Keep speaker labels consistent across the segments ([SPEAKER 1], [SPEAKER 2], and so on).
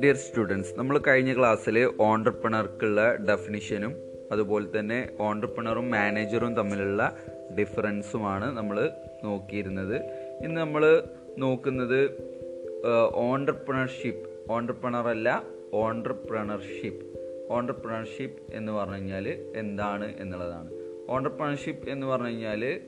[SPEAKER 1] Dear students നമ്മൾ കഴിഞ്ഞ ക്ലാസ്സിൽ ഓണ്ടർപ്രണർക്കുള്ള ഡെഫിനിഷനും അതുപോലെ തന്നെ ഓണ്ടർപ്രണറും മാനേജറും തമ്മിലുള്ള ഡിഫറൻസുമാണ് നമ്മൾ നോക്കിയിരുന്നത്. ഇന്ന് നമ്മൾ നോക്കുന്നത് ഓണ്ടർപ്രണർഷിപ്പ് ഓണ്ടർപ്രണർ അല്ല ഓണ്ടർപ്രണർഷിപ്പ് ഓണ്ടർപ്രണർഷിപ്പ് എന്ന് പറഞ്ഞു കഴിഞ്ഞാൽ എന്താണ് എന്നുള്ളതാണ്. ഓണ്ടർപ്രണർഷിപ്പ് എന്ന് പറഞ്ഞു കഴിഞ്ഞാൽ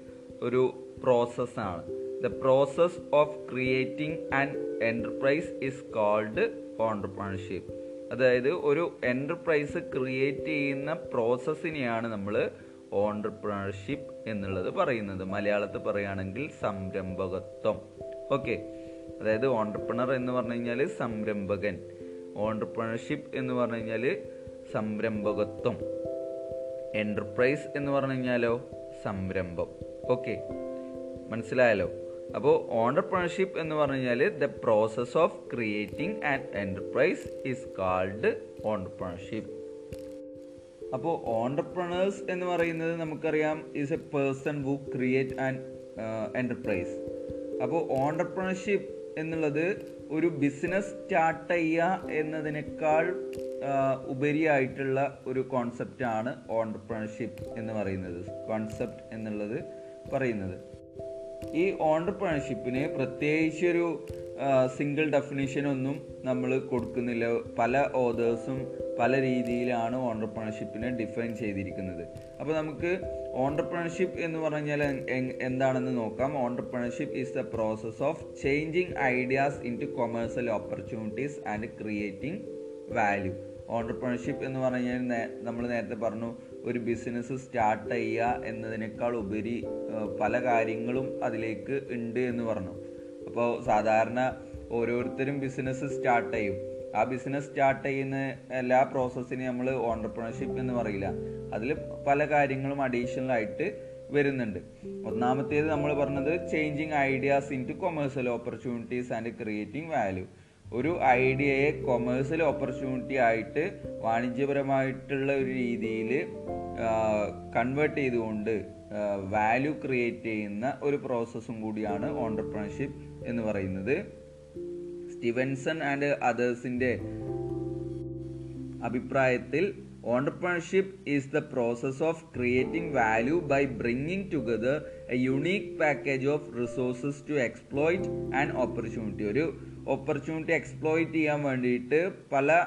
[SPEAKER 1] ഒരു പ്രോസസ്സാണ് the process of creating and enterprise is called entrepreneurship അതായത് ഒരു എന്റർപ്രൈസ് ക്രിയേറ്റ് ചെയ്യുന്ന പ്രോസസ്സിനെയാണ് നമ്മൾ ഓണ്ടർപ്രണർഷിപ്പ് എന്നുള്ളത് പറയുന്നത്. മലയാളത്തിൽ പറയുകയാണെങ്കിൽ സംരംഭകത്വം. ഓക്കെ അതായത് ഓണ്ടർപ്രണർ എന്ന് പറഞ്ഞു കഴിഞ്ഞാൽ സംരംഭകൻ. ഓണ്ടർപ്രണർഷിപ്പ് എന്ന് പറഞ്ഞു കഴിഞ്ഞാൽ സംരംഭകത്വം. എന്റർപ്രൈസ് എന്ന് പറഞ്ഞു കഴിഞ്ഞാലോ സംരംഭം. ഓക്കെ മനസ്സിലായല്ലോ? അപ്പോൾ ഓണ്ടർപ്രണർഷിപ്പ് എന്ന് പറഞ്ഞു കഴിഞ്ഞാൽ the process of creating and enterprise is called entrepreneurship അപ്പോൾ ഓണ്ടർപ്രണേഴ്സ് എന്ന് പറയുന്നത് നമുക്കറിയാം is a person who create and enterprise അപ്പോൾ ഓണ്ടർപ്രണർഷിപ്പ് എന്നുള്ളത് ഒരു ബിസിനസ് സ്റ്റാർട്ട് ചെയ്യുക എന്നതിനേക്കാൾ ഉപരിയായിട്ടുള്ള ഒരു കോൺസെപ്റ്റാണ് ഓണ്ടർപ്രണർഷിപ്പ് എന്ന് പറയുന്നത്. കോൺസെപ്റ്റ് എന്നുള്ളത് പറയുന്നത്. ഈ ഓണ്ടർപ്രണർഷിപ്പിന് പ്രത്യേകിച്ചൊരു സിംഗിൾ ഡെഫിനിഷൻ ഒന്നും നമ്മൾ കൊടുക്കുന്നില്ല. പല ഓതേഴ്സും പല രീതിയിലാണ് ഓണ്ടർപ്രണർഷിപ്പിനെ ഡിഫൈൻ ചെയ്തിരിക്കുന്നത്. അപ്പോൾ നമുക്ക് ഓണ്ടർപ്രണർഷിപ്പ് എന്ന് പറഞ്ഞാൽ എന്താണെന്ന് നോക്കാം. Entrepreneurship is the process of changing ideas into commercial opportunities and creating value entrepreneurship എന്ന് പറഞ്ഞാൽ നമ്മൾ നേരത്തെ പറഞ്ഞു ഒരു ബിസിനസ് സ്റ്റാർട്ട് ചെയ്യുക എന്നതിനേക്കാൾ ഉപരി പല കാര്യങ്ങളും അതിലേക്ക് ഉണ്ട് എന്ന് പറഞ്ഞു. അപ്പോൾ സാധാരണ ഓരോരുത്തരും ബിസിനസ് സ്റ്റാർട്ട് ചെയ്യും. ആ ബിസിനസ് സ്റ്റാർട്ട് ചെയ്യുന്ന എല്ലാ പ്രോസസ്സിനും നമ്മൾ ഓണ്ടർപ്രണർഷിപ്പ് എന്ന് പറയില്ല. അതിൽ പല കാര്യങ്ങളും അഡീഷണൽ ആയിട്ട് വരുന്നുണ്ട്. ഒന്നാമത്തേത് നമ്മൾ പറഞ്ഞത് changing ideas into commercial opportunities and creating value ഒരു ഐഡിയയെ കൊമേഴ്സ്യൽ ഓപ്പർച്യൂണിറ്റി ആയിട്ട് വാണിജ്യപരമായിട്ടുള്ള ഒരു രീതിയിൽ കൺവേർട്ട് ചെയ്തുകൊണ്ട് വാല്യൂ ക്രിയേറ്റ് ചെയ്യുന്ന ഒരു പ്രോസസ്സും കൂടിയാണ് ഓണ്ടർപ്രണർഷിപ്പ് എന്ന് പറയുന്നത്. സ്റ്റീവൻസൺ ആൻഡ് അതേഴ്സിന്റെ അഭിപ്രായത്തിൽ entrepreneurship is the process of creating value by bringing together a unique package of resources to exploit and opportunity ഒരു ഓപ്പർച്യൂണിറ്റി എക്സ്പ്ലോയിറ്റ് ചെയ്യാൻ വേണ്ടിയിട്ട് പല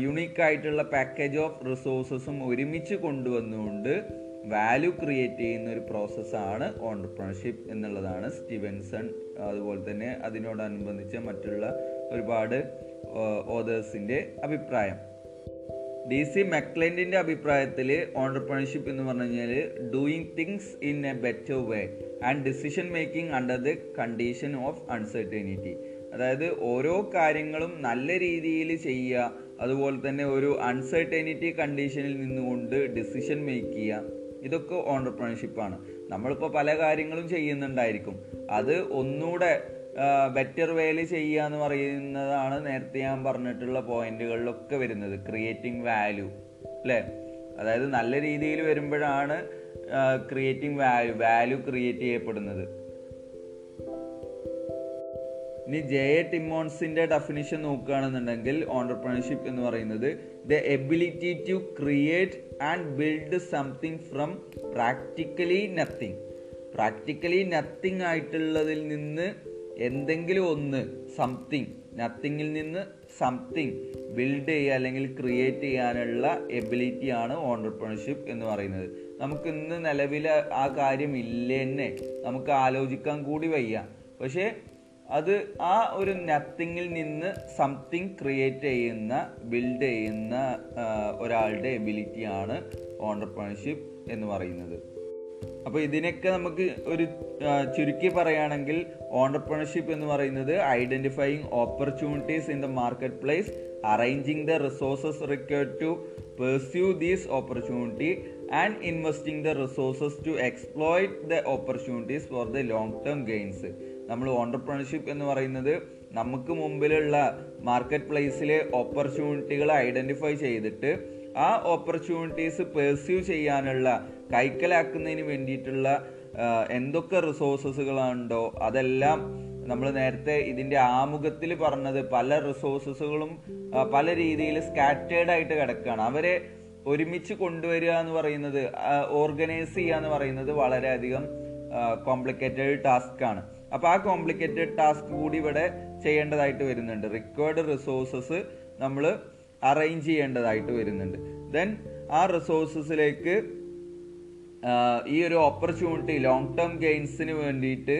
[SPEAKER 1] യുണീക്ക് ആയിട്ടുള്ള പാക്കേജ് ഓഫ് റിസോഴ്സസും ഒരുമിച്ച് കൊണ്ടുവന്നുകൊണ്ട് വാല്യൂ ക്രിയേറ്റ് ചെയ്യുന്ന ഒരു പ്രോസസ്സാണ് ഓണ്ടർപ്രണർഷിപ്പ് എന്നുള്ളതാണ് സ്റ്റീവൻസൺ അതുപോലെ തന്നെ അതിനോടനുബന്ധിച്ച് മറ്റുള്ള ഒരുപാട് ഓതേഴ്സിന്റെ അഭിപ്രായം. ഡി സി മെക്ലൻഡിന്റെ അഭിപ്രായത്തിൽ ഓണ്ടർപ്രണർഷിപ്പ് എന്ന് പറഞ്ഞു കഴിഞ്ഞാൽ doing things in a better way and decision making under the condition of uncertainty അതായത് ഓരോ കാര്യങ്ങളും നല്ല രീതിയിൽ ചെയ്യുക അതുപോലെ തന്നെ ഒരു അൺസർട്ടനിറ്റി കണ്ടീഷനിൽ നിന്നുകൊണ്ട് ഡിസിഷൻ മേക്ക് ചെയ്യുക. ഇതൊക്കെ ഓണ്ടർപ്രണർഷിപ്പാണ് നമ്മളിപ്പോൾ പല കാര്യങ്ങളും ചെയ്യുന്നുണ്ടായിരിക്കും. അത് ഒന്നുകൂടെ ബെറ്റർ വേയിൽ ചെയ്യുക എന്ന് പറയുന്നതാണ് നേരത്തെ ഞാൻ പറഞ്ഞിട്ടുള്ള പോയിന്റുകളിലൊക്കെ വരുന്നത്. ക്രിയേറ്റിംഗ് വാല്യൂ അല്ലേ അതായത് നല്ല രീതിയിൽ വരുമ്പോഴാണ് ക്രിയേറ്റിംഗ് വാല്യൂ വാല്യൂ ക്രിയേറ്റ് ചെയ്യപ്പെടുന്നത്. ഇനി ജെ എ ടിമോൺസിന്റെ ഡെഫിനിഷൻ നോക്കുകയാണെന്നുണ്ടെങ്കിൽ ഓണ്ടർപ്രണർഷിപ്പ് എന്ന് പറയുന്നത് the ability to create and build something from practically nothing practically nothing ആയിട്ടുള്ളതിൽ നിന്ന് എന്തെങ്കിലും ഒന്ന് സംതിങ് നത്തിങ്ങിൽ നിന്ന് സംതിങ് ബിൽഡ് ചെയ്യുക അല്ലെങ്കിൽ ക്രിയേറ്റ് ചെയ്യാനുള്ള എബിലിറ്റിയാണ് ഓണ്ടർപ്രണർഷിപ്പ് എന്ന് പറയുന്നത്. നമുക്ക് ഇന്ന് നിലവിൽ ആ കാര്യം ഇല്ലെന്നെ നമുക്ക് ആലോചിക്കാൻ കൂടി വയ്യ. പക്ഷേ അത് ആ ഒരു നത്തിങ്ങിൽ നിന്ന് സംതിങ് ക്രിയേറ്റ് ചെയ്യുന്ന ബിൽഡ് ചെയ്യുന്ന ഒരാളുടെ എബിലിറ്റിയാണ് ഓണ്ടർപ്രണർഷിപ്പ് എന്ന് പറയുന്നത്. അപ്പോൾ ഇതിനൊക്കെ നമുക്ക് ഒരു ചുരുക്കി പറയുകയാണെങ്കിൽ ഓണ്ടർപ്രണർഷിപ്പ് എന്ന് പറയുന്നത് identifying opportunities in the market place arranging the resources required to pursue these opportunity and investing the resources to exploit the opportunities for the long term gains നമ്മൾ ഓണ്ടർപ്രണർഷിപ്പ് എന്ന് പറയുന്നത് നമുക്ക് മുമ്പിലുള്ള മാർക്കറ്റ് പ്ലേസിലെ ഓപ്പർച്യൂണിറ്റികൾ ഐഡന്റിഫൈ ചെയ്തിട്ട് ആ opportunities pursue ചെയ്യാനുള്ള കൈക്കലാക്കുന്നതിന് വേണ്ടിയിട്ടുള്ള എന്തൊക്കെ റിസോഴ്സസുകളുണ്ടോ അതെല്ലാം നമ്മൾ നേരത്തെ ഇതിന്റെ ആമുഖത്തിൽ പറഞ്ഞത് പല റിസോഴ്സസുകളും പല രീതിയിൽ സ്കാറ്റേഡ് ആയിട്ട് കിടക്കുകയാണ്. അവരെ ഒരുമിച്ച് കൊണ്ടുവരിക എന്ന് പറയുന്നത് ഓർഗനൈസ് ചെയ്യുക എന്ന് പറയുന്നത് വളരെയധികം കോംപ്ലിക്കേറ്റഡ് ടാസ്ക് ആണ്. അപ്പൊ ആ കോംപ്ലിക്കേറ്റഡ് ടാസ്ക് കൂടി ഇവിടെ ചെയ്യേണ്ടതായിട്ട് വരുന്നുണ്ട്. റിക്വയർഡ് റിസോഴ്സസ് നമ്മൾ അറേഞ്ച് ചെയ്യേണ്ടതായിട്ട് വരുന്നുണ്ട്. ദെൻ ആ റിസോഴ്സസിലേക്ക് ഈ ഒരു ഓപ്പർച്യൂണിറ്റി ലോങ് ടേം ഗെയിൻസിന് വേണ്ടിയിട്ട്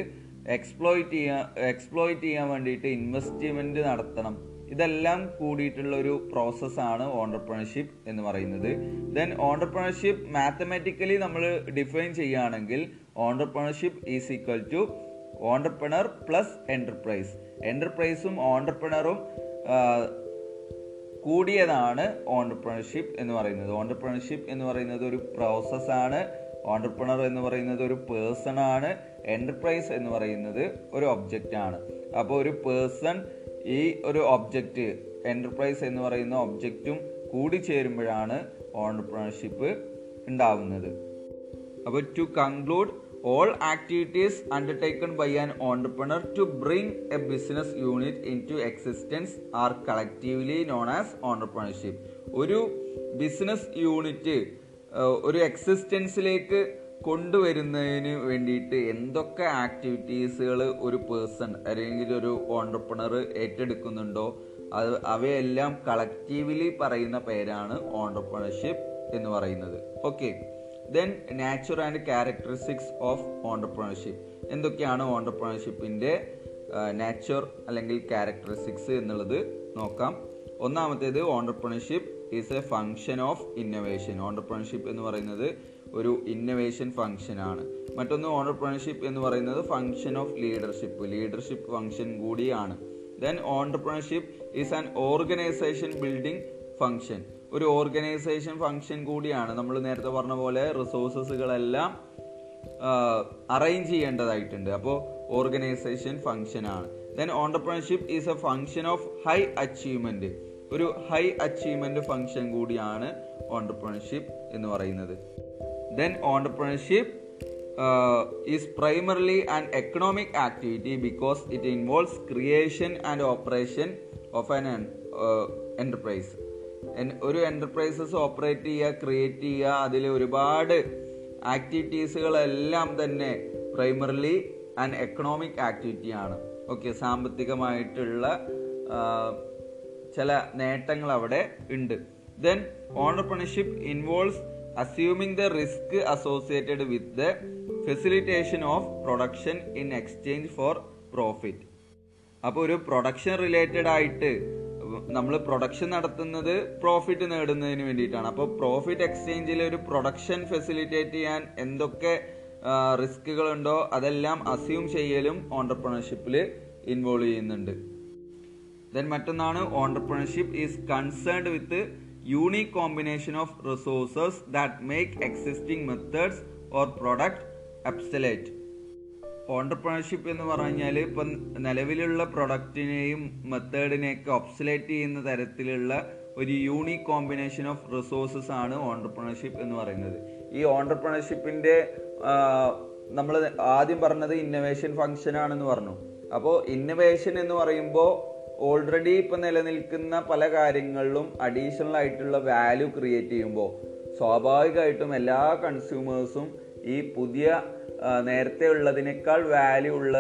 [SPEAKER 1] എക്സ്പ്ലോയിറ്റ് ചെയ്യാൻ എക്സ്പ്ലോയിറ്റ് ചെയ്യാൻ വേണ്ടിയിട്ട് ഇൻവെസ്റ്റ്മെന്റ് നടത്തണം. ഇതെല്ലാം കൂടിയിട്ടുള്ള ഒരു പ്രോസസ്സാണ് ഓണ്ടർപ്രണർഷിപ്പ് എന്ന് പറയുന്നത്. ദെൻ ഓണ്ടർപ്രണർഷിപ്പ് മാത്തമാറ്റിക്കലി നമ്മൾ ഡിഫൈൻ ചെയ്യുകയാണെങ്കിൽ entrepreneurship is equal to entrepreneur plus enterprise എന്റർപ്രൈസും ഓണ്ടർപ്രണറും കൂടിയതാണ് ഓണ്ടർപ്രണർഷിപ്പ് എന്ന് പറയുന്നത്. ഓണ്ടർപ്രണർഷിപ്പ് എന്ന് പറയുന്നത് ഒരു പ്രോസസ്സാണ് ഓണ്ടർപ്രണർ എന്ന് പറയുന്നത് ഒരു പേഴ്സൺ ആണ്. എന്റർപ്രൈസ് എന്ന് പറയുന്നത് ഒരു ഒബ്ജക്റ്റ് ആണ്. അപ്പോൾ ഒരു പേഴ്സൺ ഈ ഒരു ഒബ്ജക്റ്റ് എന്റർപ്രൈസ് എന്ന് പറയുന്ന ഒബ്ജക്റ്റും കൂടി ചേരുമ്പോഴാണ് ഓണ്ടർപ്രണർഷിപ്പ് ഉണ്ടാവുന്നത്. അപ്പോൾ to conclude all activities undertaken by an entrepreneur to bring a business unit into existence are collectively known as entrepreneurship. ഒരു ബിസിനസ് യൂണിറ്റ് ഒരു എക്സിസ്റ്റൻസിലേക്ക് കൊണ്ടുവരുന്നതിന് വേണ്ടിയിട്ട് എന്തൊക്കെ ആക്ടിവിറ്റീസുകൾ ഒരു പേഴ്സൺ അല്ലെങ്കിൽ ഒരു ഓണ്ടർപ്രണർ ഏറ്റെടുക്കുന്നുണ്ടോ അത് അവയെല്ലാം കളക്റ്റീവ്ലി പറയുന്ന പേരാണ് ഓണ്ടർപ്രണർഷിപ്പ് എന്ന് പറയുന്നത്. Okay then nature and characteristics of entrepreneurship എന്തൊക്കെയാണ് ഓണ്ടർപ്രണർഷിപ്പിന്റെ നാച്ചുർ അല്ലെങ്കിൽ ക്യാരക്ടറിസ്റ്റിക്സ് എന്നുള്ളത് നോക്കാം. ഒന്നാമത്തേത് entrepreneurship is a function of innovation entrepreneurship എന്ന് പറയുന്നത് ഒരു ഇന്നോവേഷൻ ഫങ്ഷൻ ആണ്. മറ്റൊന്ന് ഓണ്ടർപ്രണർഷിപ്പ് എന്ന് പറയുന്നത് function of leadership leadership function കൂടിയാണ്. Then entrepreneurship is an organisation building function ഒരു ഓർഗനൈസേഷൻ ഫങ്ഷൻ കൂടിയാണ്. നമ്മൾ നേരത്തെ പറഞ്ഞ പോലെ റിസോഴ്സസുകളെല്ലാം അറേഞ്ച് ചെയ്യേണ്ടതായിട്ടുണ്ട്. അപ്പോൾ ഓർഗനൈസേഷൻ ഫങ്ഷൻ ആണ്. Then entrepreneurship is a function of high achievement ഒരു ഹൈ അച്ചീവ്മെന്റ് ഫങ്ഷൻ കൂടിയാണ് ഓണ്ടർപ്രണർഷിപ്പ് എന്ന് പറയുന്നത്. Then entrepreneurship is primarily an economic activity because it involves creation and operation of an enterprise ഒരു enterprises operate ചെയ്യുക create ചെയ്യുക അതിൽ ഒരുപാട് ആക്ടിവിറ്റീസുകളെല്ലാം തന്നെ പ്രൈമറിലി ആൻഡ് എക്കണോമിക് ആക്ടിവിറ്റിയാണ് ഓക്കെ സാമ്പത്തികമായിട്ടുള്ള ചില നേട്ടങ്ങൾ അവിടെ ഉണ്ട്. Then entrepreneurship involves assuming the risk associated with the facilitation of production in exchange for profit അപ്പോൾ ഒരു പ്രൊഡക്ഷൻ റിലേറ്റഡ് ആയിട്ട് നമ്മൾ പ്രൊഡക്ഷൻ നടത്തുന്നത് പ്രോഫിറ്റ് നേടുന്നതിന് വേണ്ടിയിട്ടാണ്. അപ്പോൾ പ്രോഫിറ്റ് എക്സ്ചേഞ്ചിൽ ഒരു പ്രൊഡക്ഷൻ ഫെസിലിറ്റേറ്റ് ചെയ്യാൻ എന്തൊക്കെ റിസ്കുകളുണ്ടോ അതെല്ലാം അസ്യൂം ചെയ്യലും ഓണ്ടർപ്രണർഷിപ്പിൽ ഇൻവോൾവ് ചെയ്യുന്നുണ്ട്. ദെൻ മറ്റൊന്നാണ് entrepreneurship is concerned with unique combination of resources that make existing methods or product obsolete entrepreneurship എന്ന് പറഞ്ഞാൽ ഇപ്പം നിലവിലുള്ള പ്രൊഡക്റ്റിനെയും മെത്തേഡിനെയൊക്കെ ഒബ്സലേറ്റ് ചെയ്യുന്ന തരത്തിലുള്ള ഒരു യൂണീക് കോമ്പിനേഷൻ ഓഫ് റിസോഴ്സസ് ആണ് ഓണ്ടർപ്രണർഷിപ്പ് എന്ന് പറയുന്നത്. ഈ ഓണ്ടർപ്രണർഷിപ്പിന്റെ നമ്മൾ ആദ്യം പറഞ്ഞത് ഇന്നവേഷൻ ഫങ്ഷൻ ആണെന്ന് പറഞ്ഞു. അപ്പോൾ ഇന്നവേഷൻ എന്ന് പറയുമ്പോൾ ഓൾറെഡി ഇപ്പം നിലനിൽക്കുന്ന പല കാര്യങ്ങളിലും അഡീഷണൽ ആയിട്ടുള്ള വാല്യൂ ക്രിയേറ്റ് ചെയ്യുമ്പോൾ സ്വാഭാവികമായിട്ടും എല്ലാ കൺസ്യൂമേഴ്സും ഈ പുതിയ നേരത്തെ ഉള്ളതിനേക്കാൾ വാല്യൂ ഉള്ള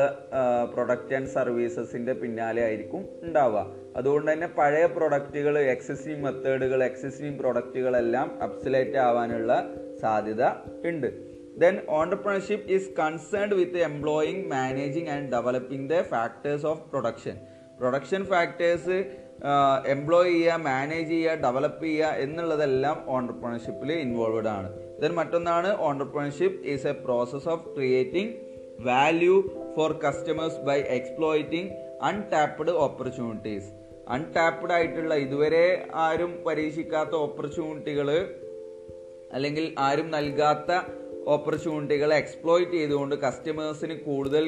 [SPEAKER 1] പ്രൊഡക്റ്റ് ആൻഡ് സർവീസസിന്റെ പിന്നാലെ ആയിരിക്കും ഉണ്ടാവുക. അതുകൊണ്ട് തന്നെ പഴയ പ്രൊഡക്റ്റുകൾ എക്സിസ്റ്റിംഗ് മെത്തേഡുകൾ എക്സിസ്റ്റിംഗ് പ്രൊഡക്റ്റുകളെല്ലാം അപ്സലേറ്റ് ആവാനുള്ള സാധ്യത ഉണ്ട്. Then entrepreneurship is concerned with employing managing and developing the factors of production production factors employ ചെയ്യുക മാനേജ് ചെയ്യുക ഡെവലപ്പ് ചെയ്യുക എന്നുള്ളതെല്ലാം ഓണ്ടർപ്രണർഷിപ്പിൽ ഇൻവോൾവഡ് ആണ്. ദെൻ മറ്റൊന്നാണ് entrepreneurship is a process of creating value for customers by exploiting untapped opportunities untapped ആയിട്ടുള്ള ഇതുവരെ ആരും പരീക്ഷിക്കാത്ത ഓപ്പർച്യൂണിറ്റികൾ അല്ലെങ്കിൽ ആരും നൽകാത്ത ഓപ്പർച്യൂണിറ്റികൾ എക്സ്പ്ലോയിറ്റ് ചെയ്തുകൊണ്ട് കസ്റ്റമേഴ്സിന് കൂടുതൽ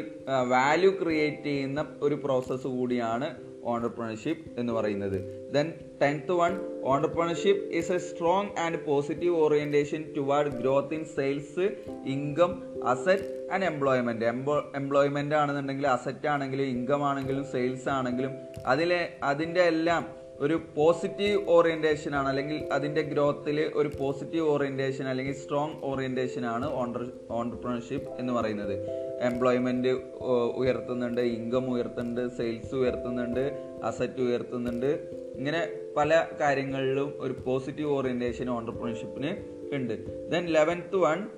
[SPEAKER 1] വാല്യൂ ക്രിയേറ്റ് ചെയ്യുന്ന ഒരു പ്രോസസ്സ് കൂടിയാണ് ഓണ്ടർപ്രണർഷിപ്പ് എന്ന് പറയുന്നത്. Then tenth one entrepreneurship is a strong and positive orientation toward growth in sales income asset and employment എംപ്ലോ employment ആണെന്നുണ്ടെങ്കിൽ അസറ്റ് ആണെങ്കിലും ഇൻകം ആണെങ്കിലും സെയിൽസ് ആണെങ്കിലും അതിലെ അതിന്റെ എല്ലാം ഒരു പോസിറ്റീവ് ഓറിയന്റേഷൻ ആണ് അല്ലെങ്കിൽ അതിന്റെ ഗ്രോത്തിൽ ഒരു പോസിറ്റീവ് ഓറിയന്റേഷൻ അല്ലെങ്കിൽ സ്ട്രോങ് ഓറിയന്റേഷൻ ആണ് ഓണ്ടർപ്രണർഷിപ്പ് എന്ന് പറയുന്നത്. എംപ്ലോയ്മെന്റ് ഉയർത്തുന്നുണ്ട് ഇൻകം ഉയർത്തുന്നുണ്ട് സെയിൽസ് ഉയർത്തുന്നുണ്ട് അസറ്റ് ഉയർത്തുന്നുണ്ട്. ഇങ്ങനെ പല കാര്യങ്ങളിലും ഒരു പോസിറ്റീവ് ഓറിയന്റേഷൻ ഓണ്ടർപ്രണർഷിപ്പിന് ഉണ്ട്. ദെൻ ലെവൻത്ത് വൺ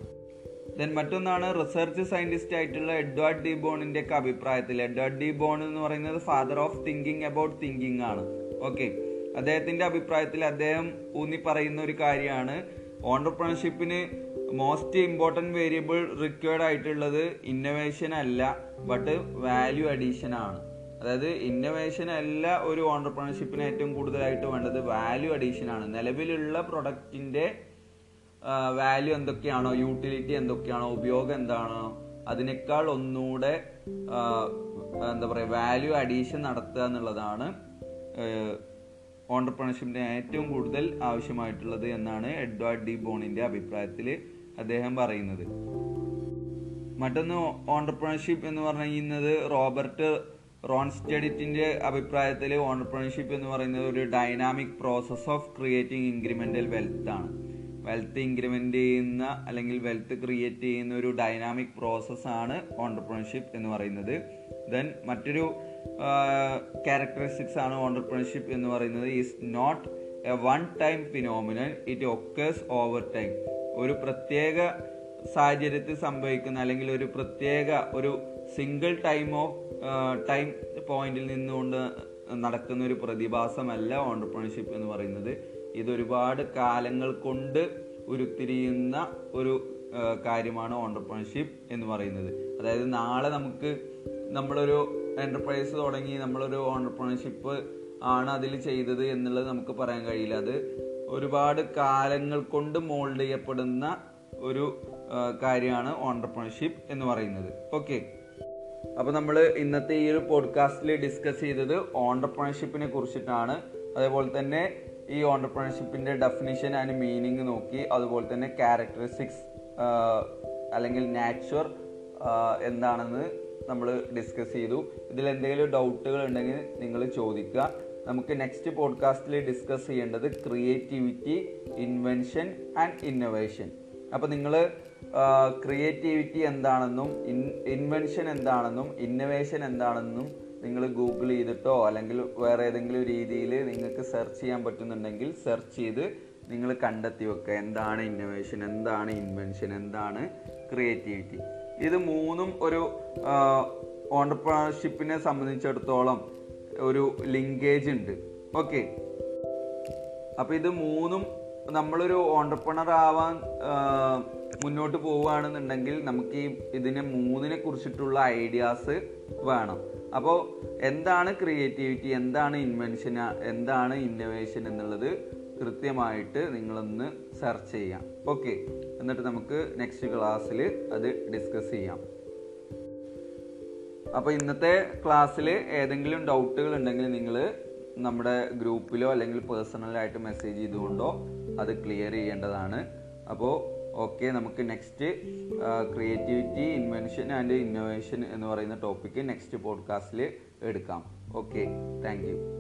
[SPEAKER 1] ദെൻ മറ്റൊന്നാണ് റിസർച്ച് സയന്റിസ്റ്റ് ആയിട്ടുള്ള എഡ്വാർഡ് ഡി ബോണിന്റെ ഒക്കെ അഭിപ്രായത്തിൽ. എഡ്വാർഡ് ഡി ബോൺ എന്ന് പറയുന്നത് father of thinking about thinking ആണ്. ഓക്കെ അദ്ദേഹത്തിന്റെ അഭിപ്രായത്തിൽ അദ്ദേഹം ഊന്നി പറയുന്ന ഒരു കാര്യമാണ്. ഓണ്ടർപ്രണർഷിപ്പിന് മോസ്റ്റ് ഇമ്പോർട്ടന്റ് വേരിയബിൾ റിക്വയർഡ് ആയിട്ടുള്ളത് ഇന്നോവേഷൻ അല്ല ബട്ട് വാല്യൂ അഡീഷൻ ആണ്. അതായത് ഇന്നോവേഷൻ അല്ല ഒരു ഓണ്ടർപ്രണർഷിപ്പിന് ഏറ്റവും കൂടുതലായിട്ട് വേണ്ടത് വാല്യൂ അഡീഷൻ ആണ്. നിലവിലുള്ള പ്രൊഡക്റ്റിന്റെ വാല്യൂ എന്തൊക്കെയാണോ യൂട്ടിലിറ്റി എന്തൊക്കെയാണോ ഉപയോഗം എന്താണോ അതിനേക്കാൾ ഒന്നുകൂടെ എന്താ പറയുക വാല്യൂ അഡീഷൻ നടത്തുക എന്നുള്ളതാണ്. ഓണ്ടർപ്രണർഷിപ്പിന് ഏറ്റവും കൂടുതൽ ആവശ്യമായിട്ടുള്ളത് എന്നാണ് എഡ്വാർഡ് ഡി ബോണിന്റെ അഭിപ്രായത്തിൽ അദ്ദേഹം പറയുന്നത്. മറ്റൊന്ന് ഓണ്ടർപ്രണർഷിപ്പ് എന്ന് പറയുന്നത് റോബർട്ട് റോൺസ്റ്റഡിറ്റിന്റെ അഭിപ്രായത്തിൽ ഓണ്ടർപ്രണർഷിപ്പ് എന്ന് പറയുന്നത് ഒരു dynamic process of creating incremental wealth ആണ്. വെൽത്ത് ഇൻക്രിമെന്റ് ചെയ്യുന്ന അല്ലെങ്കിൽ വെൽത്ത് ക്രിയേറ്റ് ചെയ്യുന്ന ഒരു ഡൈനാമിക് പ്രോസസ്സാണ് ഓണ്ടർപ്രണർഷിപ്പ് എന്ന് പറയുന്നത്. ദെൻ മറ്റൊരു ക്യാരക്ടറിസ്റ്റിക്സ് ആണ് ഓണ്ടർപ്രണർഷിപ്പ് എന്ന് പറയുന്നത്. Is not a one time phenomenon it occurs over time ഒരു പ്രത്യേക സാഹചര്യത്തിൽ സംഭവിക്കുന്ന അല്ലെങ്കിൽ ഒരു പ്രത്യേക ഒരു സിംഗിൾ ടൈം ഓഫ് ടൈം പോയിന്റിൽ നിന്നുകൊണ്ട് നടക്കുന്ന ഒരു പ്രതിഭാസമല്ല ഓണ്ടർപ്രണർഷിപ്പ് എന്ന് പറയുന്നത്. ഇത് ഒരുപാട് കാലങ്ങൾ കൊണ്ട് ഉരുത്തിരിയുന്ന ഒരു കാര്യമാണ് ഓണ്ടർപ്രണർഷിപ്പ് എന്ന് പറയുന്നത്. അതായത് നാളെ നമുക്ക് നമ്മളൊരു എന്റർപ്രൈസ് തുടങ്ങി നമ്മളൊരു ഓണ്ടർപ്രണർഷിപ്പ് ആണ് അതിൽ ചെയ്തത് എന്നുള്ളത് നമുക്ക് പറയാൻ കഴിയില്ല. അത് ഒരുപാട് കാലങ്ങൾ കൊണ്ട് മോൾഡ് ചെയ്യപ്പെടുന്ന ഒരു കാര്യമാണ് ഓണ്ടർപ്രണർഷിപ്പ് എന്ന് പറയുന്നത്. ഓക്കെ അപ്പോൾ നമ്മൾ ഇന്നത്തെ ഈ ഒരു പോഡ്കാസ്റ്റിൽ ഡിസ്കസ് ചെയ്തത് ഓണ്ടർപ്രണർഷിപ്പിനെ കുറിച്ചിട്ടാണ്. അതേപോലെ തന്നെ ഈ ഓണ്ടർപ്രണർഷിപ്പിന്റെ ഡെഫിനിഷൻ ആൻഡ് മീനിങ് നോക്കി അതുപോലെ തന്നെ ക്യാരക്ടറിസ്റ്റിക്സ് അല്ലെങ്കിൽ നാച്ചുർ എന്താണെന്ന് നമ്മൾ ഡിസ്കസ് ചെയ്തു. ഇതിൽ എന്തെങ്കിലും ഡൗട്ടുകൾ ഉണ്ടെങ്കിൽ നിങ്ങൾ ചോദിക്കുക. നമുക്ക് നെക്സ്റ്റ് പോഡ്കാസ്റ്റിൽ ഡിസ്കസ് ചെയ്യേണ്ടത് ക്രിയേറ്റിവിറ്റി ഇൻവെൻഷൻ ആൻഡ് ഇന്നോവേഷൻ അപ്പോൾ നിങ്ങൾ ക്രിയേറ്റിവിറ്റി എന്താണെന്നും ഇൻ ഇൻവെൻഷൻ എന്താണെന്നും ഇന്നോവേഷൻ എന്താണെന്നും നിങ്ങൾ ഗൂഗിൾ ചെയ്തിട്ടോ അല്ലെങ്കിൽ വേറെ ഏതെങ്കിലും രീതിയിൽ നിങ്ങൾക്ക് സെർച്ച് ചെയ്യാൻ പറ്റുന്നുണ്ടെങ്കിൽ സെർച്ച് ചെയ്ത് നിങ്ങൾ കണ്ടെത്തി വെക്കുക. എന്താണ് ഇന്നോവേഷൻ എന്താണ് ഇൻവെൻഷൻ എന്താണ് ക്രിയേറ്റിവിറ്റി ഇത് മൂന്നും ഒരു ഓണ്ടർപ്രണർഷിപ്പിനെ സംബന്ധിച്ചിടത്തോളം ഒരു ലിങ്കേജ് ഉണ്ട്. ഓക്കെ അപ്പോൾ ഇത് മൂന്നും നമ്മളൊരു ഓണ്ടർപ്രണർ ആവാൻ മുന്നോട്ട് പോവുകയാണെന്നുണ്ടെങ്കിൽ നമുക്ക് ഈ ഇതിനെ മൂന്നിനെ കുറിച്ചിട്ടുള്ള ഐഡിയാസ് വേണം. അപ്പോൾ എന്താണ് ക്രിയേറ്റിവിറ്റി എന്താണ് ഇൻവെൻഷൻ എന്താണ് ഇന്നോവേഷൻ എന്നുള്ളത് കൃത്യമായിട്ട് നിങ്ങളൊന്ന് സെർച്ച് ചെയ്യാം. ഓക്കെ എന്നിട്ട് നമുക്ക് നെക്സ്റ്റ് ക്ലാസ്സിൽ അത് ഡിസ്കസ് ചെയ്യാം. അപ്പോൾ ഇന്നത്തെ ക്ലാസ്സിൽ ഏതെങ്കിലും ഡൗട്ടുകൾ ഉണ്ടെങ്കിൽ നിങ്ങൾ നമ്മുടെ ഗ്രൂപ്പിലോ അല്ലെങ്കിൽ പേഴ്സണലായിട്ട് മെസ്സേജ് ചെയ്തുകൊണ്ടോ അത് ക്ലിയർ ചെയ്യേണ്ടതാണ്. അപ്പോൾ ഓക്കെ നമുക്ക് next creativity invention and innovation എന്ന് പറയുന്ന ടോപ്പിക്ക് നെക്സ്റ്റ് പോഡ്കാസ്റ്റിൽ എടുക്കാം. Okay thank